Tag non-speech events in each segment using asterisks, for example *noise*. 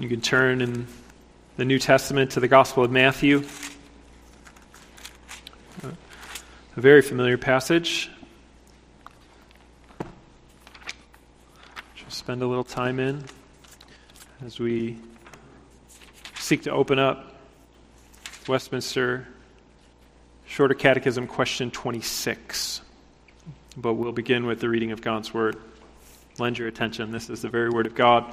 You can turn in the New Testament to the Gospel of Matthew. A very familiar passage. Just spend a little time in as we seek to open up Westminster Shorter Catechism, question 26. But we'll begin with the reading of God's Word. Lend your attention. This is the very Word of God.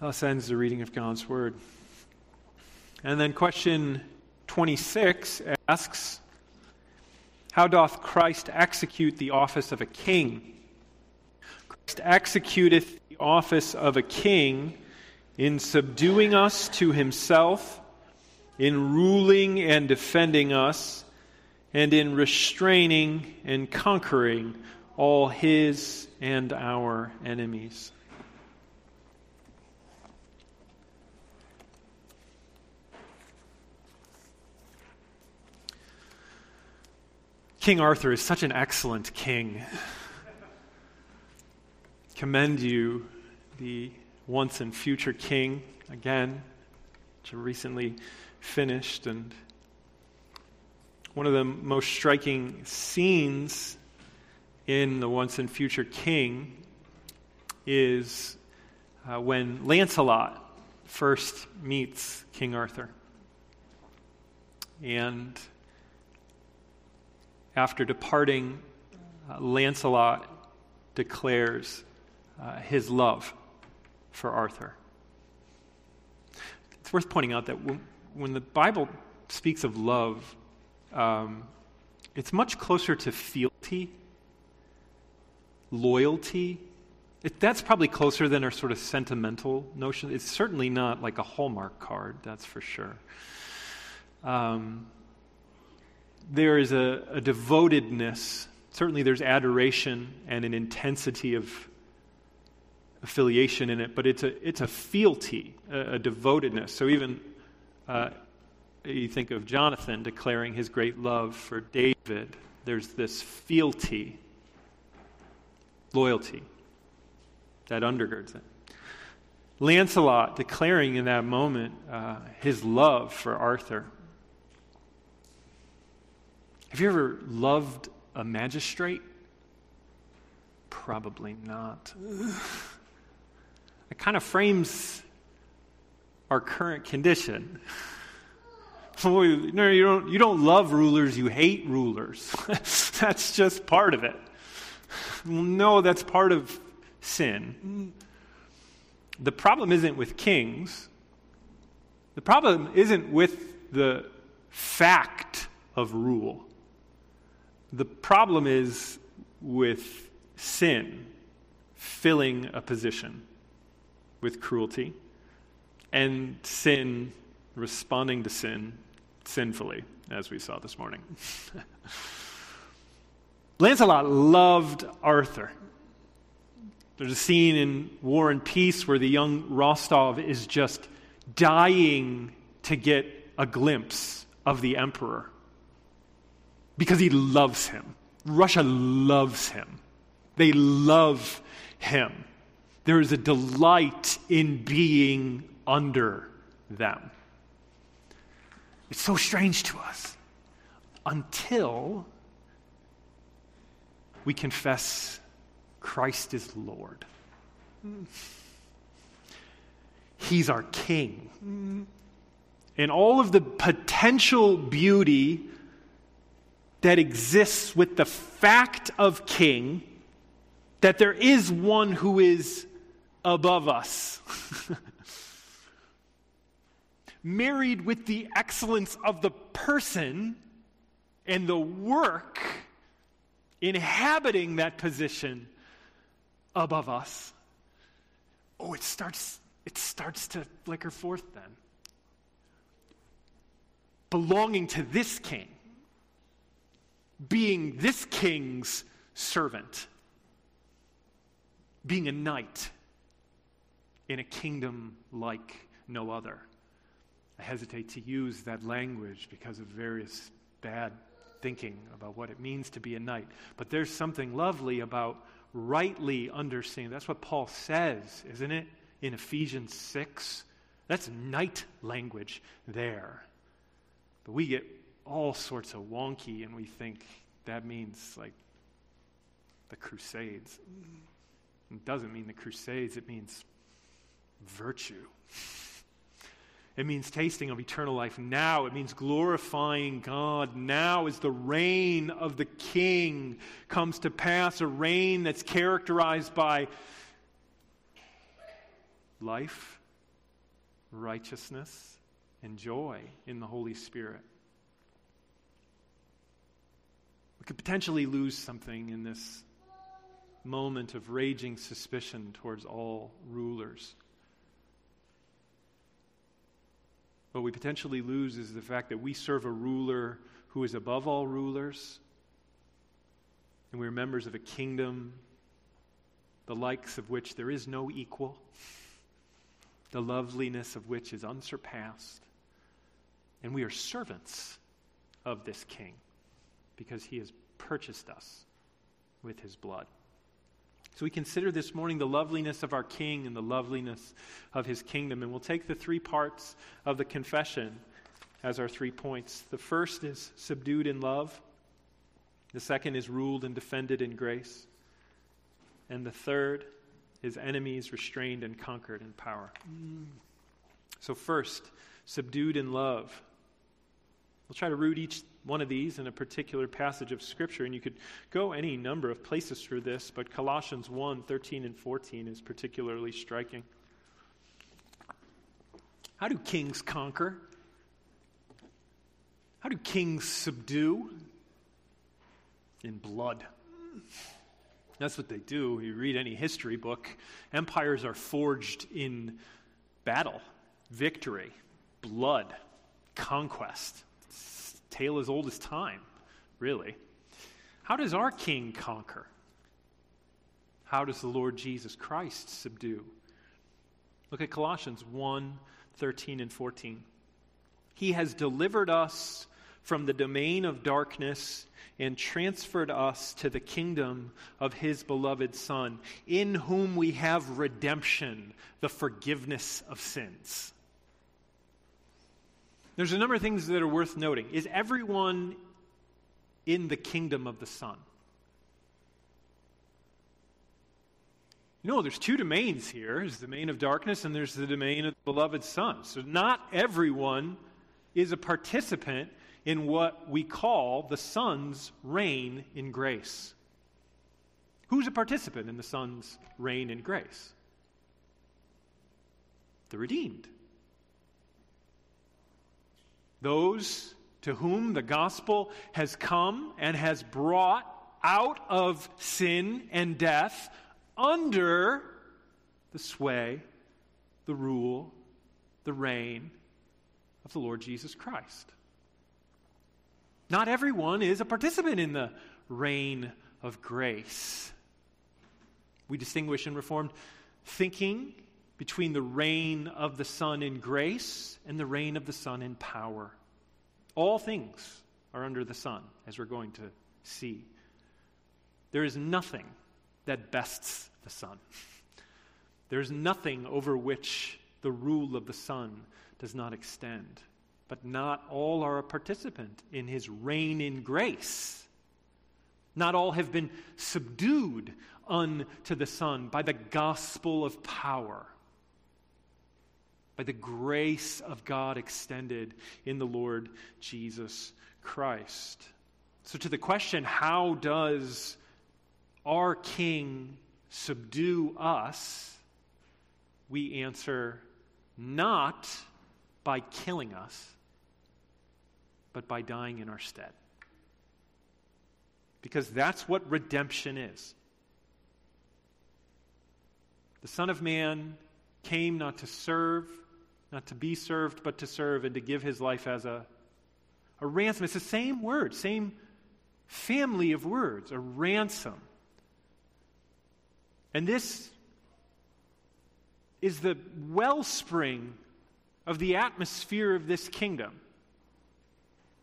Thus ends the reading of God's Word. And then question 26 asks How doth Christ execute the office of a king? Christ executeth the office of a king in subduing us to himself, in ruling and defending us, and in restraining and conquering all his and our enemies. King Arthur is such an excellent king. Commend you, the once and future king, again, which recently finished. And one of the most striking scenes in the once and future king is uh, when Lancelot first meets King Arthur. And after departing, uh, Lancelot declares uh, his love for Arthur. It's worth pointing out that when, when the Bible speaks of love, um, it's much closer to fealty, loyalty. It, that's probably closer than our sort of sentimental notion. It's certainly not like a Hallmark card, that's for sure. Um, there is a, a devotedness. Certainly, there's adoration and an intensity of affiliation in it, but it's a, it's a fealty, a, a devotedness. So, even uh, you think of Jonathan declaring his great love for David, there's this fealty, loyalty that undergirds it. Lancelot declaring in that moment uh, his love for Arthur. Have you ever loved a magistrate? Probably not. It kind of frames our current condition. *laughs* no, you don't, you don't love rulers, you hate rulers. *laughs* that's just part of it. No, that's part of sin. The problem isn't with kings, the problem isn't with the fact of rule. The problem is with sin filling a position with cruelty and sin responding to sin sinfully, as we saw this morning. *laughs* Lancelot loved Arthur. There's a scene in War and Peace where the young Rostov is just dying to get a glimpse of the emperor because he loves him. Russia loves him. They love him. There is a delight in being under them. It's so strange to us until we confess Christ is Lord. He's our King. And all of the potential beauty that exists with the fact of king that there is one who is above us. *laughs* Married with the excellence of the person and the work inhabiting that position above us. Oh, it starts it starts to flicker forth then. Belonging to this king, being this king's servant, being a knight in a kingdom like no other. I hesitate to use that language because of various bad thinking about what it means to be a knight. But there's something lovely about rightly understanding. That's what Paul says, isn't it? In Ephesians 6. That's knight language there. But we get all sorts of wonky and we think that means like the Crusades. It doesn't mean the Crusades, it means virtue. It means tasting of eternal life now. It means glorifying God now as the reign of the King comes to pass, a reign that's characterized by life, righteousness, and joy in the Holy Spirit. We could potentially lose something in this moment of raging suspicion towards all rulers. What we potentially lose is the fact that we serve a ruler who is above all rulers, and we're members of a kingdom, the likes of which there is no equal, *laughs* the loveliness of which is unsurpassed. And we are servants of this king because he has purchased us with his blood. So we consider this morning the loveliness of our King and the loveliness of his kingdom. And we'll take the three parts of the confession as our three points. The first is subdued in love, the second is ruled and defended in grace, and the third is enemies restrained and conquered in power. So, first, subdued in love. We'll try to root each one of these in a particular passage of Scripture, and you could go any number of places through this, but Colossians 1 13 and 14 is particularly striking. How do kings conquer? How do kings subdue? In blood. That's what they do. You read any history book, empires are forged in battle, victory, blood, conquest tale as old as time, really. How does our King conquer? How does the Lord Jesus Christ subdue? Look at Colossians 1 13 and 14. He has delivered us from the domain of darkness and transferred us to the kingdom of his beloved Son, in whom we have redemption, the forgiveness of sins. There's a number of things that are worth noting. Is everyone in the kingdom of the Son? You know, there's two domains here. There's the domain of darkness and there's the domain of the beloved Son. So not everyone is a participant in what we call the Son's reign in grace. Who's a participant in the Son's reign in grace? The redeemed. Those to whom the gospel has come and has brought out of sin and death under the sway, the rule, the reign of the Lord Jesus Christ. Not everyone is a participant in the reign of grace. We distinguish in Reformed thinking between the reign of the Son in grace and the reign of the Son in power. All things are under the Son, as we're going to see. There is nothing that bests the Son. There is nothing over which the rule of the Son does not extend. But not all are a participant in his reign in grace. Not all have been subdued unto the Son by the gospel of power by the grace of God extended in the Lord Jesus Christ. So, to the question, how does our King subdue us? We answer, not by killing us, but by dying in our stead. Because that's what redemption is. The Son of Man came not to serve, not to be served, but to serve and to give his life as a, a ransom. It's the same word, same family of words, a ransom. And this is the wellspring of the atmosphere of this kingdom.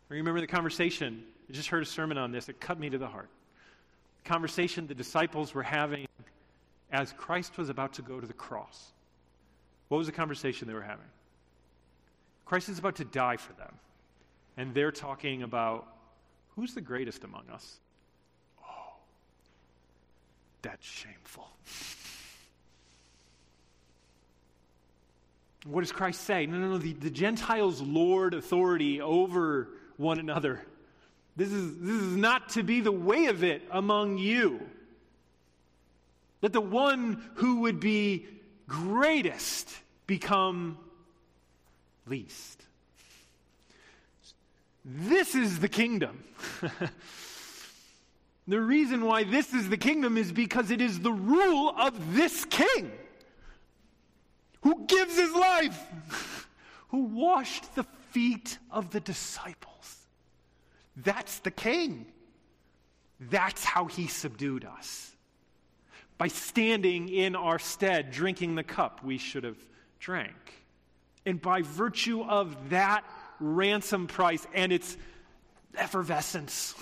Remember the conversation? I just heard a sermon on this. It cut me to the heart. The conversation the disciples were having as Christ was about to go to the cross. What was the conversation they were having? Christ is about to die for them. And they're talking about who's the greatest among us? Oh, that's shameful. What does Christ say? No, no, no. The, the Gentiles lord authority over one another. This is, this is not to be the way of it among you. Let the one who would be greatest become least. This is the kingdom. *laughs* the reason why this is the kingdom is because it is the rule of this king who gives his life, *laughs* who washed the feet of the disciples. That's the king. That's how he subdued us. By standing in our stead, drinking the cup we should have drank. And by virtue of that ransom price and its effervescence,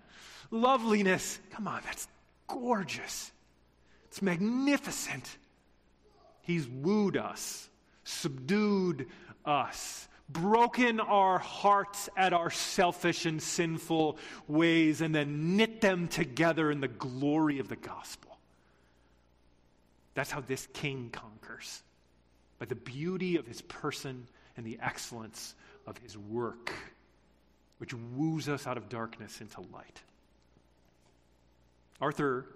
*laughs* loveliness, come on, that's gorgeous. It's magnificent. He's wooed us, subdued us, broken our hearts at our selfish and sinful ways, and then knit them together in the glory of the gospel. That's how this king conquers by the beauty of his person and the excellence of his work, which woos us out of darkness into light. Arthur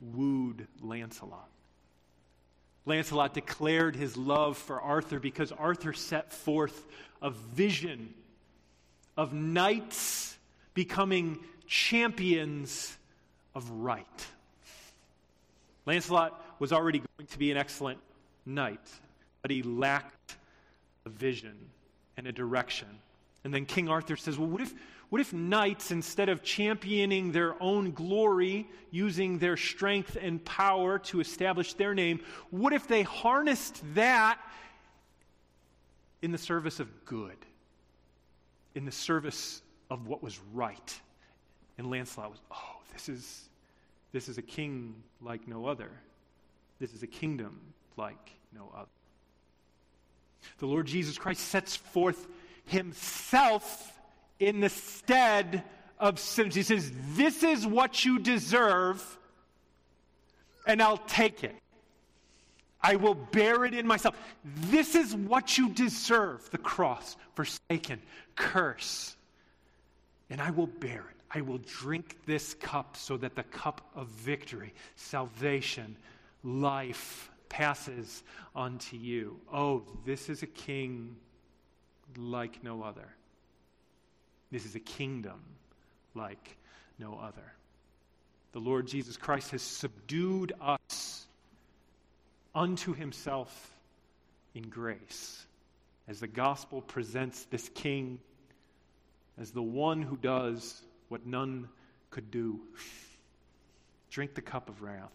wooed Lancelot. Lancelot declared his love for Arthur because Arthur set forth a vision of knights becoming champions of right. Lancelot was already going to be an excellent knight, but he lacked a vision and a direction. And then King Arthur says, Well, what if, what if knights, instead of championing their own glory, using their strength and power to establish their name, what if they harnessed that in the service of good, in the service of what was right? And Lancelot was, Oh, this is, this is a king like no other. This is a kingdom like no other. The Lord Jesus Christ sets forth himself in the stead of sinners. He says, This is what you deserve, and I'll take it. I will bear it in myself. This is what you deserve the cross, forsaken, curse. And I will bear it. I will drink this cup so that the cup of victory, salvation, life passes unto you. Oh, this is a king like no other. This is a kingdom like no other. The Lord Jesus Christ has subdued us unto himself in grace as the gospel presents this king as the one who does what none could do drink the cup of wrath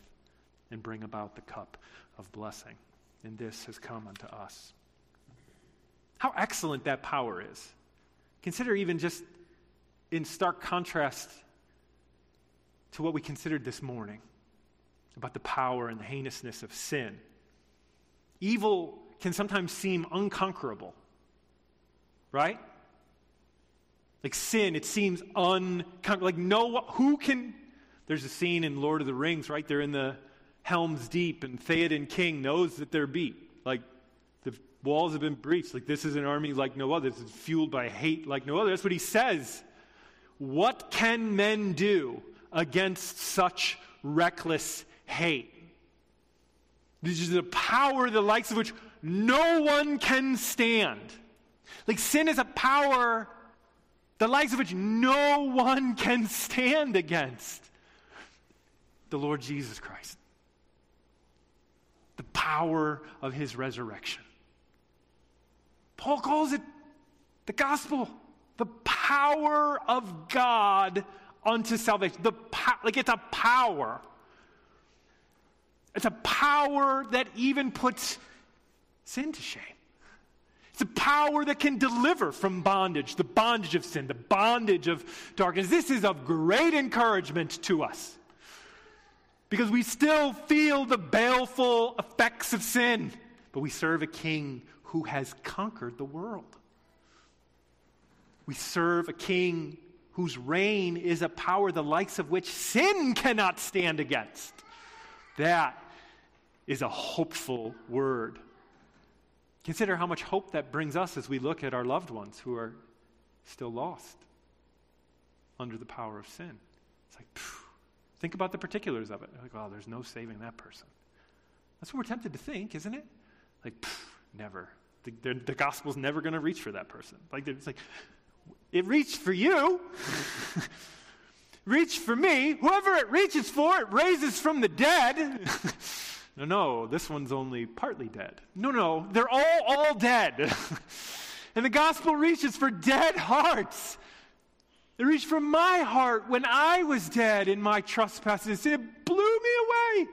and bring about the cup of blessing. And this has come unto us. How excellent that power is. Consider even just in stark contrast to what we considered this morning about the power and the heinousness of sin. Evil can sometimes seem unconquerable, right? Like sin, it seems unconquerable. Like no, who can? There's a scene in Lord of the Rings, right? They're in the Helm's Deep, and Theoden King knows that they're beat. Like the walls have been breached. Like, this is an army like no other. This is fueled by hate like no other. That's what he says. What can men do against such reckless hate? This is a power the likes of which no one can stand. Like, sin is a power the likes of which no one can stand against. The Lord Jesus Christ power of his resurrection. Paul calls it the gospel, the power of God unto salvation. The po- like it's a power. It's a power that even puts sin to shame. It's a power that can deliver from bondage, the bondage of sin, the bondage of darkness. This is of great encouragement to us because we still feel the baleful effects of sin, but we serve a king who has conquered the world. We serve a king whose reign is a power the likes of which sin cannot stand against. That is a hopeful word. Consider how much hope that brings us as we look at our loved ones who are still lost under the power of sin. It's like, phew. Think about the particulars of it. Like, oh, there's no saving that person. That's what we're tempted to think, isn't it? Like, phew, never. The, the gospel's never going to reach for that person. Like, it's like, it reached for you. *laughs* reached for me. Whoever it reaches for, it raises from the dead. *laughs* No, no, this one's only partly dead. No, no, they're all, all dead. *laughs* and the gospel reaches for dead hearts. It reached for my heart when I was dead in my trespasses. It blew me away.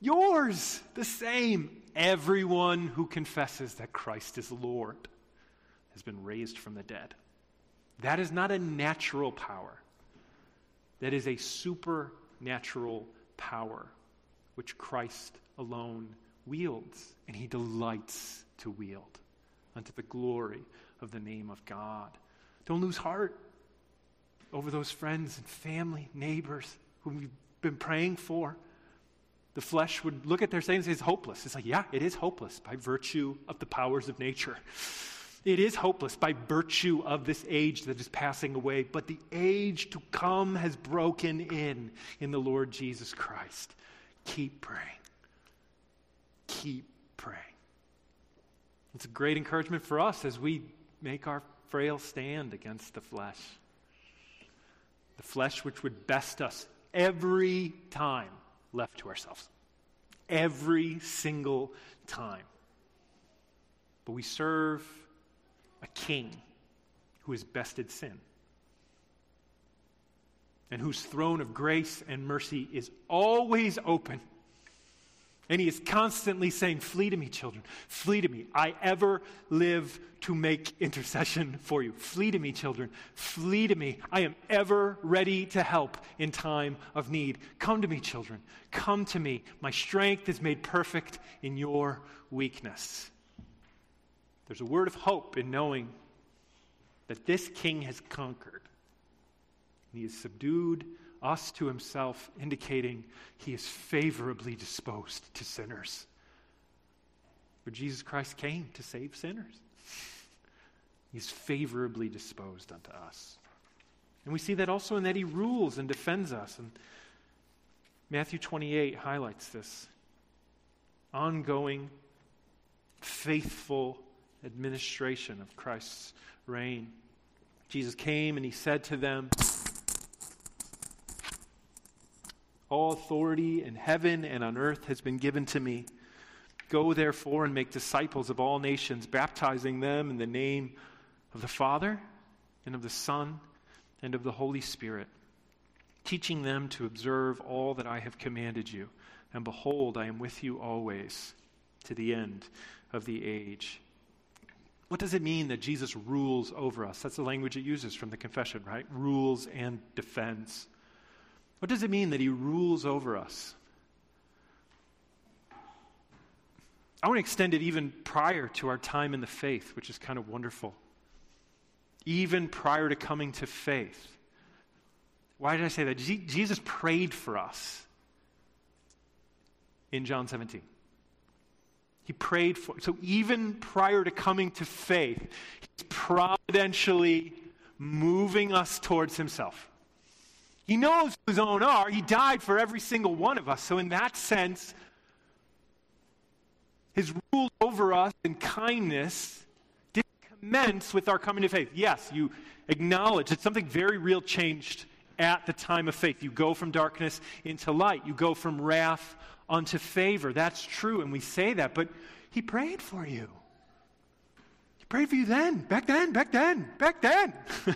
Yours, the same. Everyone who confesses that Christ is Lord has been raised from the dead. That is not a natural power, that is a supernatural power which Christ alone wields, and he delights to wield unto the glory of the name of God. Don't lose heart over those friends and family, neighbors whom we've been praying for. The flesh would look at their saying and say it's hopeless. It's like, yeah, it is hopeless by virtue of the powers of nature. It is hopeless by virtue of this age that is passing away, but the age to come has broken in in the Lord Jesus Christ. Keep praying. Keep praying. It's a great encouragement for us as we make our frail stand against the flesh. The flesh which would best us every time left to ourselves. Every single time. But we serve a king who has bested sin and whose throne of grace and mercy is always open. And he is constantly saying, Flee to me, children. Flee to me. I ever live to make intercession for you. Flee to me, children. Flee to me. I am ever ready to help in time of need. Come to me, children. Come to me. My strength is made perfect in your weakness. There's a word of hope in knowing that this king has conquered. He has subdued us to himself, indicating he is favorably disposed to sinners. For Jesus Christ came to save sinners. He's favorably disposed unto us. And we see that also in that he rules and defends us. And Matthew 28 highlights this ongoing, faithful administration of Christ's reign. Jesus came and he said to them, All authority in heaven and on earth has been given to me. Go therefore and make disciples of all nations, baptizing them in the name of the Father and of the Son and of the Holy Spirit, teaching them to observe all that I have commanded you. And behold, I am with you always to the end of the age. What does it mean that Jesus rules over us? That's the language it uses from the confession, right? Rules and defends. What does it mean that he rules over us? I want to extend it even prior to our time in the faith, which is kind of wonderful. Even prior to coming to faith. Why did I say that? Jesus prayed for us in John 17. He prayed for, so even prior to coming to faith, he's providentially moving us towards himself. He knows who his own are. He died for every single one of us. So, in that sense, his rule over us and kindness didn't commence with our coming to faith. Yes, you acknowledge that something very real changed at the time of faith. You go from darkness into light, you go from wrath unto favor. That's true, and we say that, but he prayed for you. He prayed for you then, back then, back then, back then. *laughs*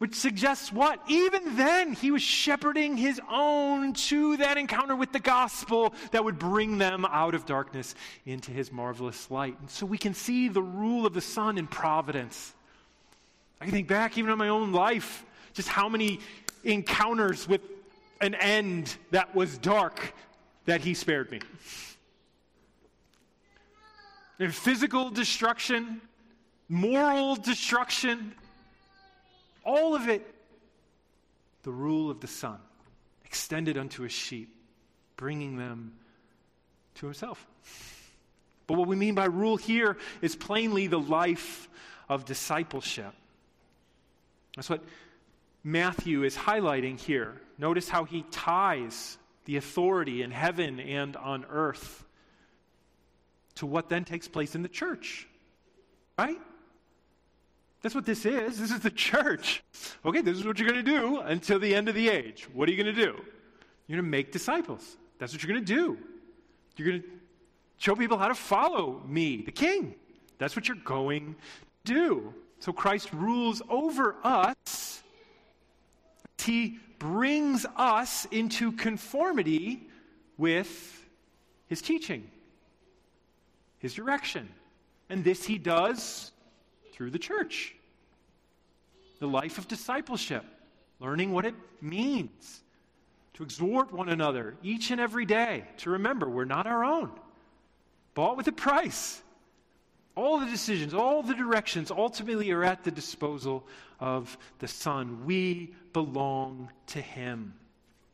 Which suggests what? Even then, he was shepherding his own to that encounter with the gospel that would bring them out of darkness into his marvelous light. And so we can see the rule of the Son in providence. I can think back even on my own life, just how many encounters with an end that was dark that he spared me. And physical destruction, moral destruction, all of it, the rule of the Son, extended unto his sheep, bringing them to himself. But what we mean by rule here is plainly the life of discipleship. That's what Matthew is highlighting here. Notice how he ties the authority in heaven and on earth to what then takes place in the church. Right? That's what this is. This is the church. Okay, this is what you're going to do until the end of the age. What are you going to do? You're going to make disciples. That's what you're going to do. You're going to show people how to follow me, the king. That's what you're going to do. So Christ rules over us. He brings us into conformity with his teaching, his direction. And this he does through the church. The life of discipleship, learning what it means to exhort one another each and every day to remember we're not our own, bought with a price. All the decisions, all the directions ultimately are at the disposal of the Son. We belong to Him.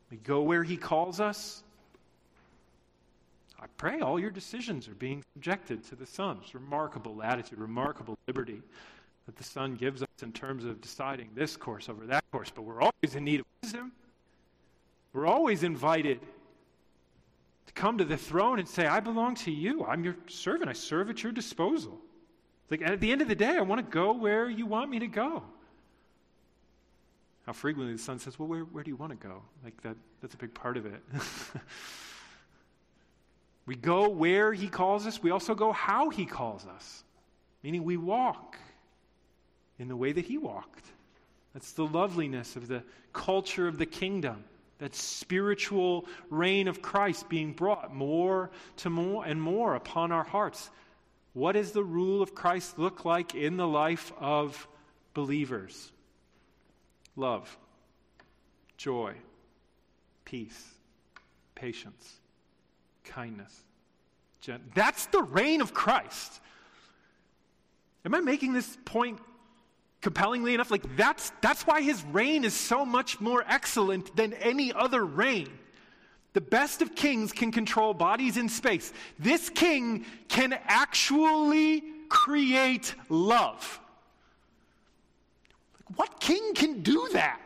We go where He calls us. I pray all your decisions are being subjected to the Son. It's remarkable latitude, remarkable liberty that the Son gives us in terms of deciding this course over that course. But we're always in need of wisdom. We're always invited to come to the throne and say, I belong to you. I'm your servant. I serve at your disposal. Like at the end of the day, I want to go where you want me to go. How frequently the son says, Well, where, where do you want to go? Like that that's a big part of it. *laughs* We go where He calls us, we also go how He calls us, meaning we walk in the way that He walked. That's the loveliness of the culture of the kingdom, that spiritual reign of Christ being brought more to more and more upon our hearts. What does the rule of Christ look like in the life of believers? Love, joy, peace, patience kindness. That's the reign of Christ. Am I making this point compellingly enough? Like, that's, that's why his reign is so much more excellent than any other reign. The best of kings can control bodies in space. This king can actually create love. What king can do that?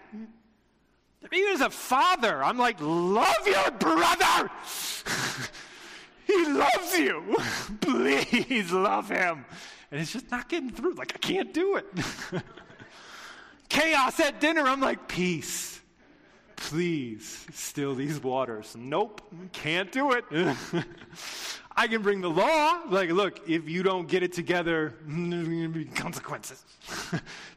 Even as a father, I'm like, love your brother. *laughs* he loves you. *laughs* Please love him. And it's just not getting through. Like, I can't do it. *laughs* Chaos at dinner. I'm like, peace. Please still these waters. Nope, can't do it. I can bring the law. Like, look, if you don't get it together, there's going to be consequences.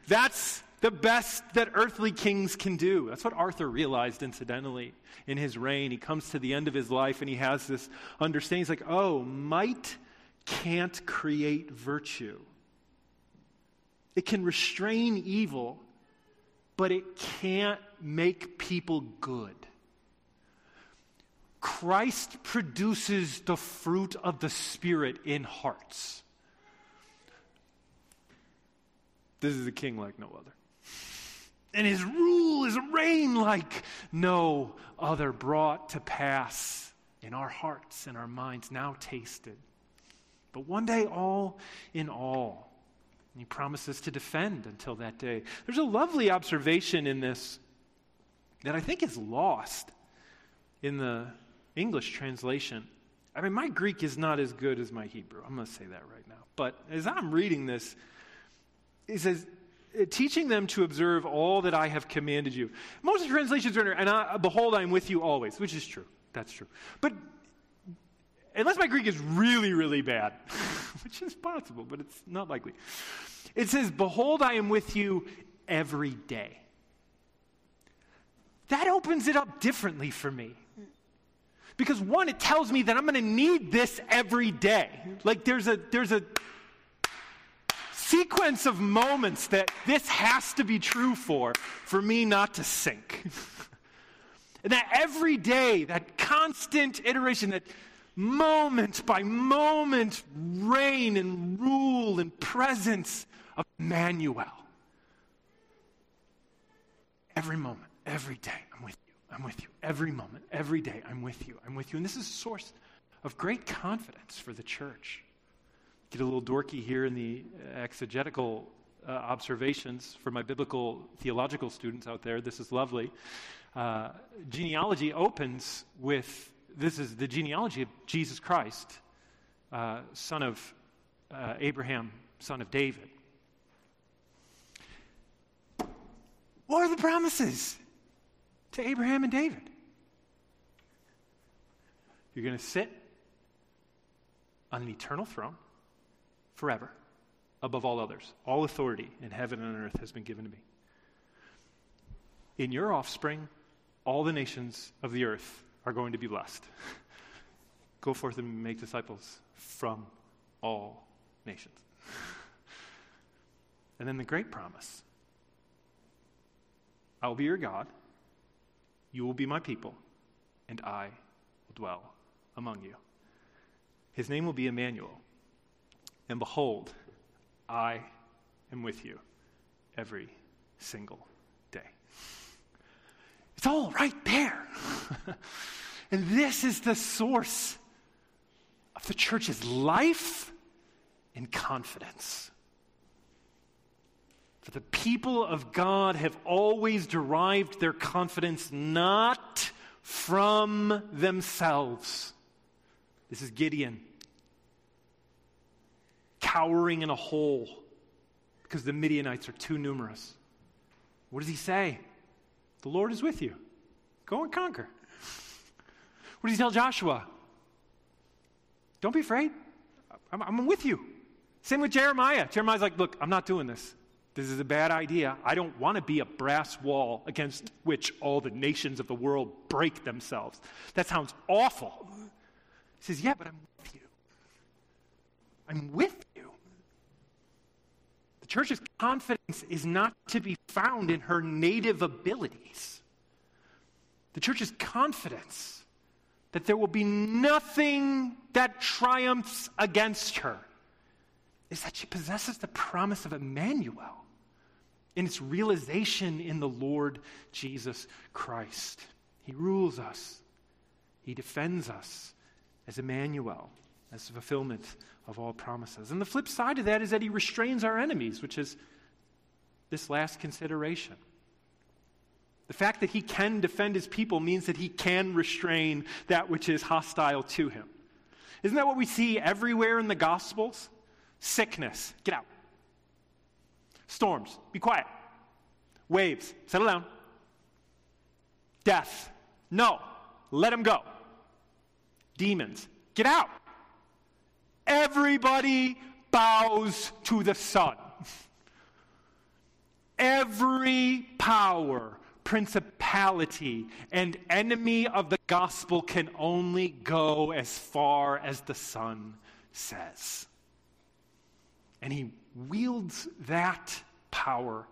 That's the best that earthly kings can do. That's what Arthur realized, incidentally, in his reign. He comes to the end of his life and he has this understanding. He's like, oh, might can't create virtue. It can restrain evil, but it can't make people good. Christ produces the fruit of the Spirit in hearts. This is a king like no other and his rule is a reign like no other brought to pass in our hearts and our minds, now tasted. But one day, all in all. He promises to defend until that day. There's a lovely observation in this that I think is lost in the English translation. I mean, my Greek is not as good as my Hebrew. I'm going to say that right now. But as I'm reading this, it says, Uh, teaching them to observe all that I have commanded you. Most translations are, and I, uh, behold, I am with you always, which is true. That's true. But unless my Greek is really, really bad, *laughs* which is possible, but it's not likely. It says, Behold, I am with you every day. That opens it up differently for me. Because one, it tells me that I'm going to need this every day. Like there's a there's a sequence of moments that this has to be true for for me not to sink. and *laughs* that every day, that constant iteration, that moment by moment reign and rule and presence of Emmanuel. Every moment, every day, I'm with you. I'm with you. Every moment, every day, I'm with you. I'm with you. And this is a source of great confidence for the church. Get a little dorky here in the exegetical uh, observations for my biblical theological students out there. This is lovely. Uh, genealogy opens with this is the genealogy of Jesus Christ, uh, son of uh, Abraham, son of David. What are the promises to Abraham and David? You're going to sit on an eternal throne forever, above all others. All authority in heaven and on earth has been given to me. In your offspring, all the nations of the earth are going to be blessed. *laughs* Go forth and make disciples from all nations. *laughs* and then the great promise I will be your God, you will be my people, and I will dwell among you. His name will be Emmanuel. And behold, I am with you every single day. It's all right there. *laughs* and this is the source of the church's life and confidence. For the people of God have always derived their confidence not from themselves. This is Gideon cowering in a hole because the Midianites are too numerous. What does he say? The Lord is with you. Go and conquer. What does he tell Joshua? Don't be afraid. I'm, I'm with you. Same with Jeremiah. Jeremiah's like, look, I'm not doing this. This is a bad idea. I don't want to be a brass wall against which all the nations of the world break themselves. That sounds awful. He says, Yeah, but I'm with you. I'm with. The church's confidence is not to be found in her native abilities. The church's confidence that there will be nothing that triumphs against her is that she possesses the promise of Emmanuel in its realization in the Lord Jesus Christ. He rules us, He defends us as Emmanuel as the fulfillment of all promises. And the flip side of that is that he restrains our enemies, which is this last consideration. The fact that he can defend his people means that he can restrain that which is hostile to him. Isn't that what we see everywhere in the Gospels? Sickness, get out. Storms, be quiet. Waves, settle down. Death, no, let him go. Demons, get out. Everybody bows to the Son. Every power, principality, and enemy of the gospel can only go as far as the Son says. And he wields that power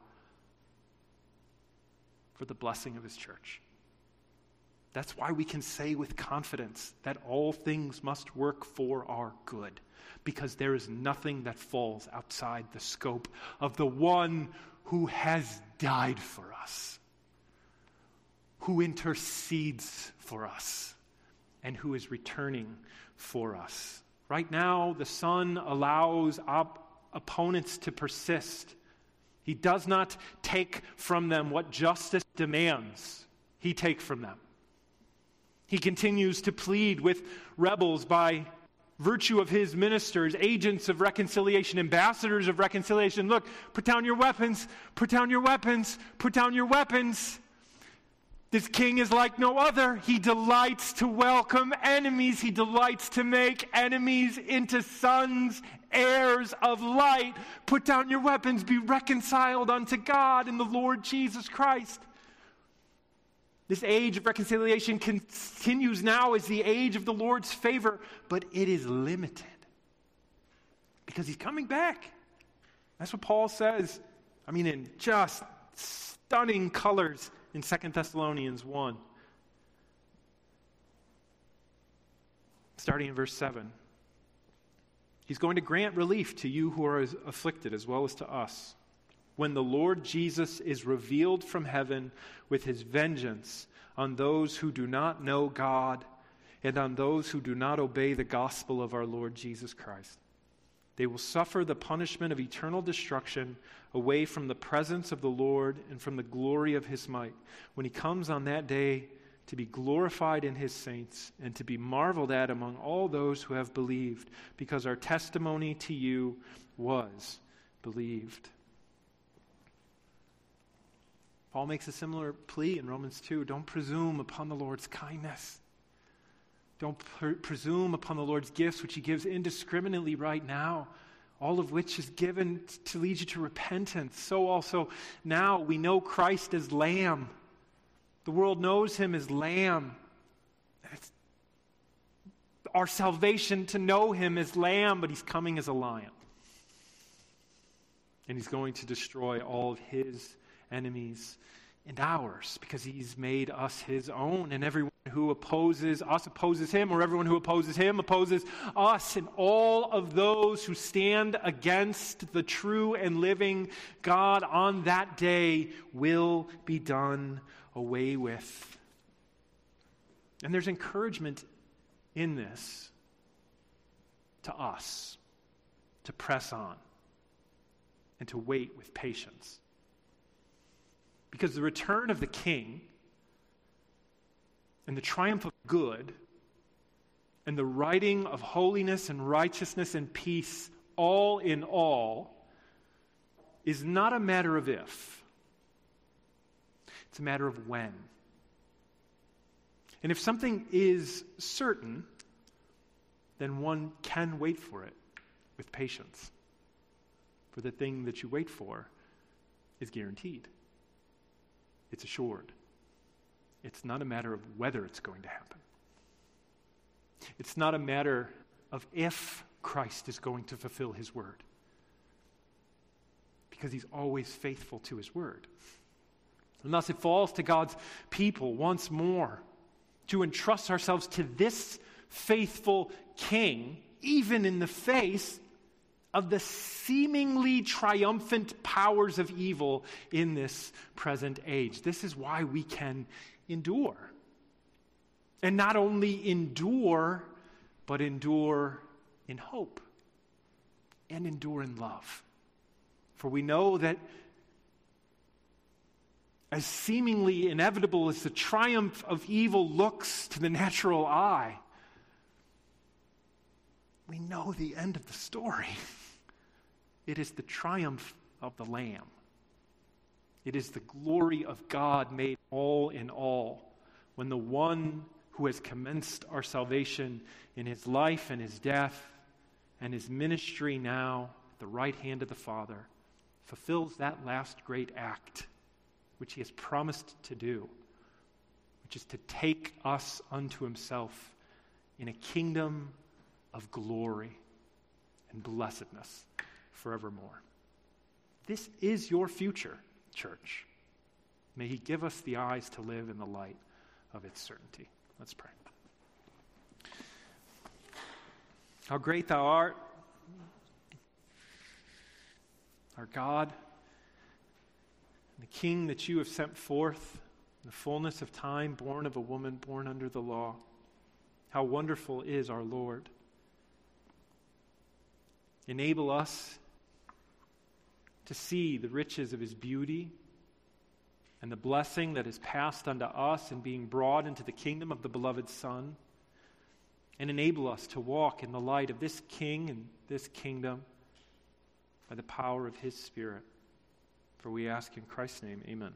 for the blessing of his church. That's why we can say with confidence that all things must work for our good, because there is nothing that falls outside the scope of the one who has died for us, who intercedes for us, and who is returning for us. Right now, the Son allows op- opponents to persist. He does not take from them what justice demands, He takes from them. He continues to plead with rebels by virtue of his ministers, agents of reconciliation, ambassadors of reconciliation. Look, put down your weapons, put down your weapons, put down your weapons. This king is like no other. He delights to welcome enemies. He delights to make enemies into sons, heirs of light. Put down your weapons, be reconciled unto God in the Lord Jesus Christ. This age of reconciliation continues now as the age of the Lord's favor, but it is limited because he's coming back. That's what Paul says. I mean, in just stunning colors in 2 Thessalonians 1. Starting in verse 7. He's going to grant relief to you who are afflicted as well as to us when the Lord Jesus is revealed from heaven with his vengeance on those who do not know God and on those who do not obey the gospel of our Lord Jesus Christ. They will suffer the punishment of eternal destruction away from the presence of the Lord and from the glory of his might when he comes on that day to be glorified in his saints and to be marveled at among all those who have believed, because our testimony to you was believed. Paul makes a similar plea in Romans 2 don't presume upon the Lord's kindness. Don't pre- presume upon the Lord's gifts, which He gives indiscriminately right now, all of which is given to lead you to repentance. So also now we know Christ as Lamb. The world knows Him as Lamb. It's our salvation to know Him as Lamb, but He's coming as a lion. And He's going to destroy all of His enemies and ours because he's made us his own. And everyone who opposes us opposes him, or everyone who opposes him opposes us. And all of those who stand against the true and living God on that day will be done away with. And there's encouragement in this to us to press on and to wait with patience. Because the return of the king and the triumph of good and the writing of holiness and righteousness and peace, all in all, is not a matter of if, it's a matter of when. And if something is certain, then one can wait for it with patience. For the thing that you wait for is guaranteed it's assured. It's not a matter of whether it's going to happen. It's not a matter of if Christ is going to fulfill his word. Because he's always faithful to his word. And thus it falls to God's people once more to entrust ourselves to this faithful king, even in the face of the seemingly triumphant powers of evil in this present age. This is why we can endure. And not only endure, but endure in hope and endure in love. For we know that as seemingly inevitable as the triumph of evil looks to the natural eye, we know the end of the story. *laughs* It is the triumph of the Lamb. It is the glory of God made all in all when the one who has commenced our salvation in his life and his death and his ministry now at the right hand of the Father fulfills that last great act which he has promised to do, which is to take us unto himself in a kingdom of glory and blessedness forevermore. This is your future, church. May He give us the eyes to live in the light of its certainty. Let's pray. How great thou art, our God, the King that you have sent forth in the fullness of time, born of a woman, born under the law. How wonderful is our Lord. Enable us to see the riches of his beauty and the blessing that is passed unto us in being brought into the kingdom of the beloved Son, and enable us to walk in the light of this King and this kingdom by the power of his Spirit. For we ask in Christ's name, amen.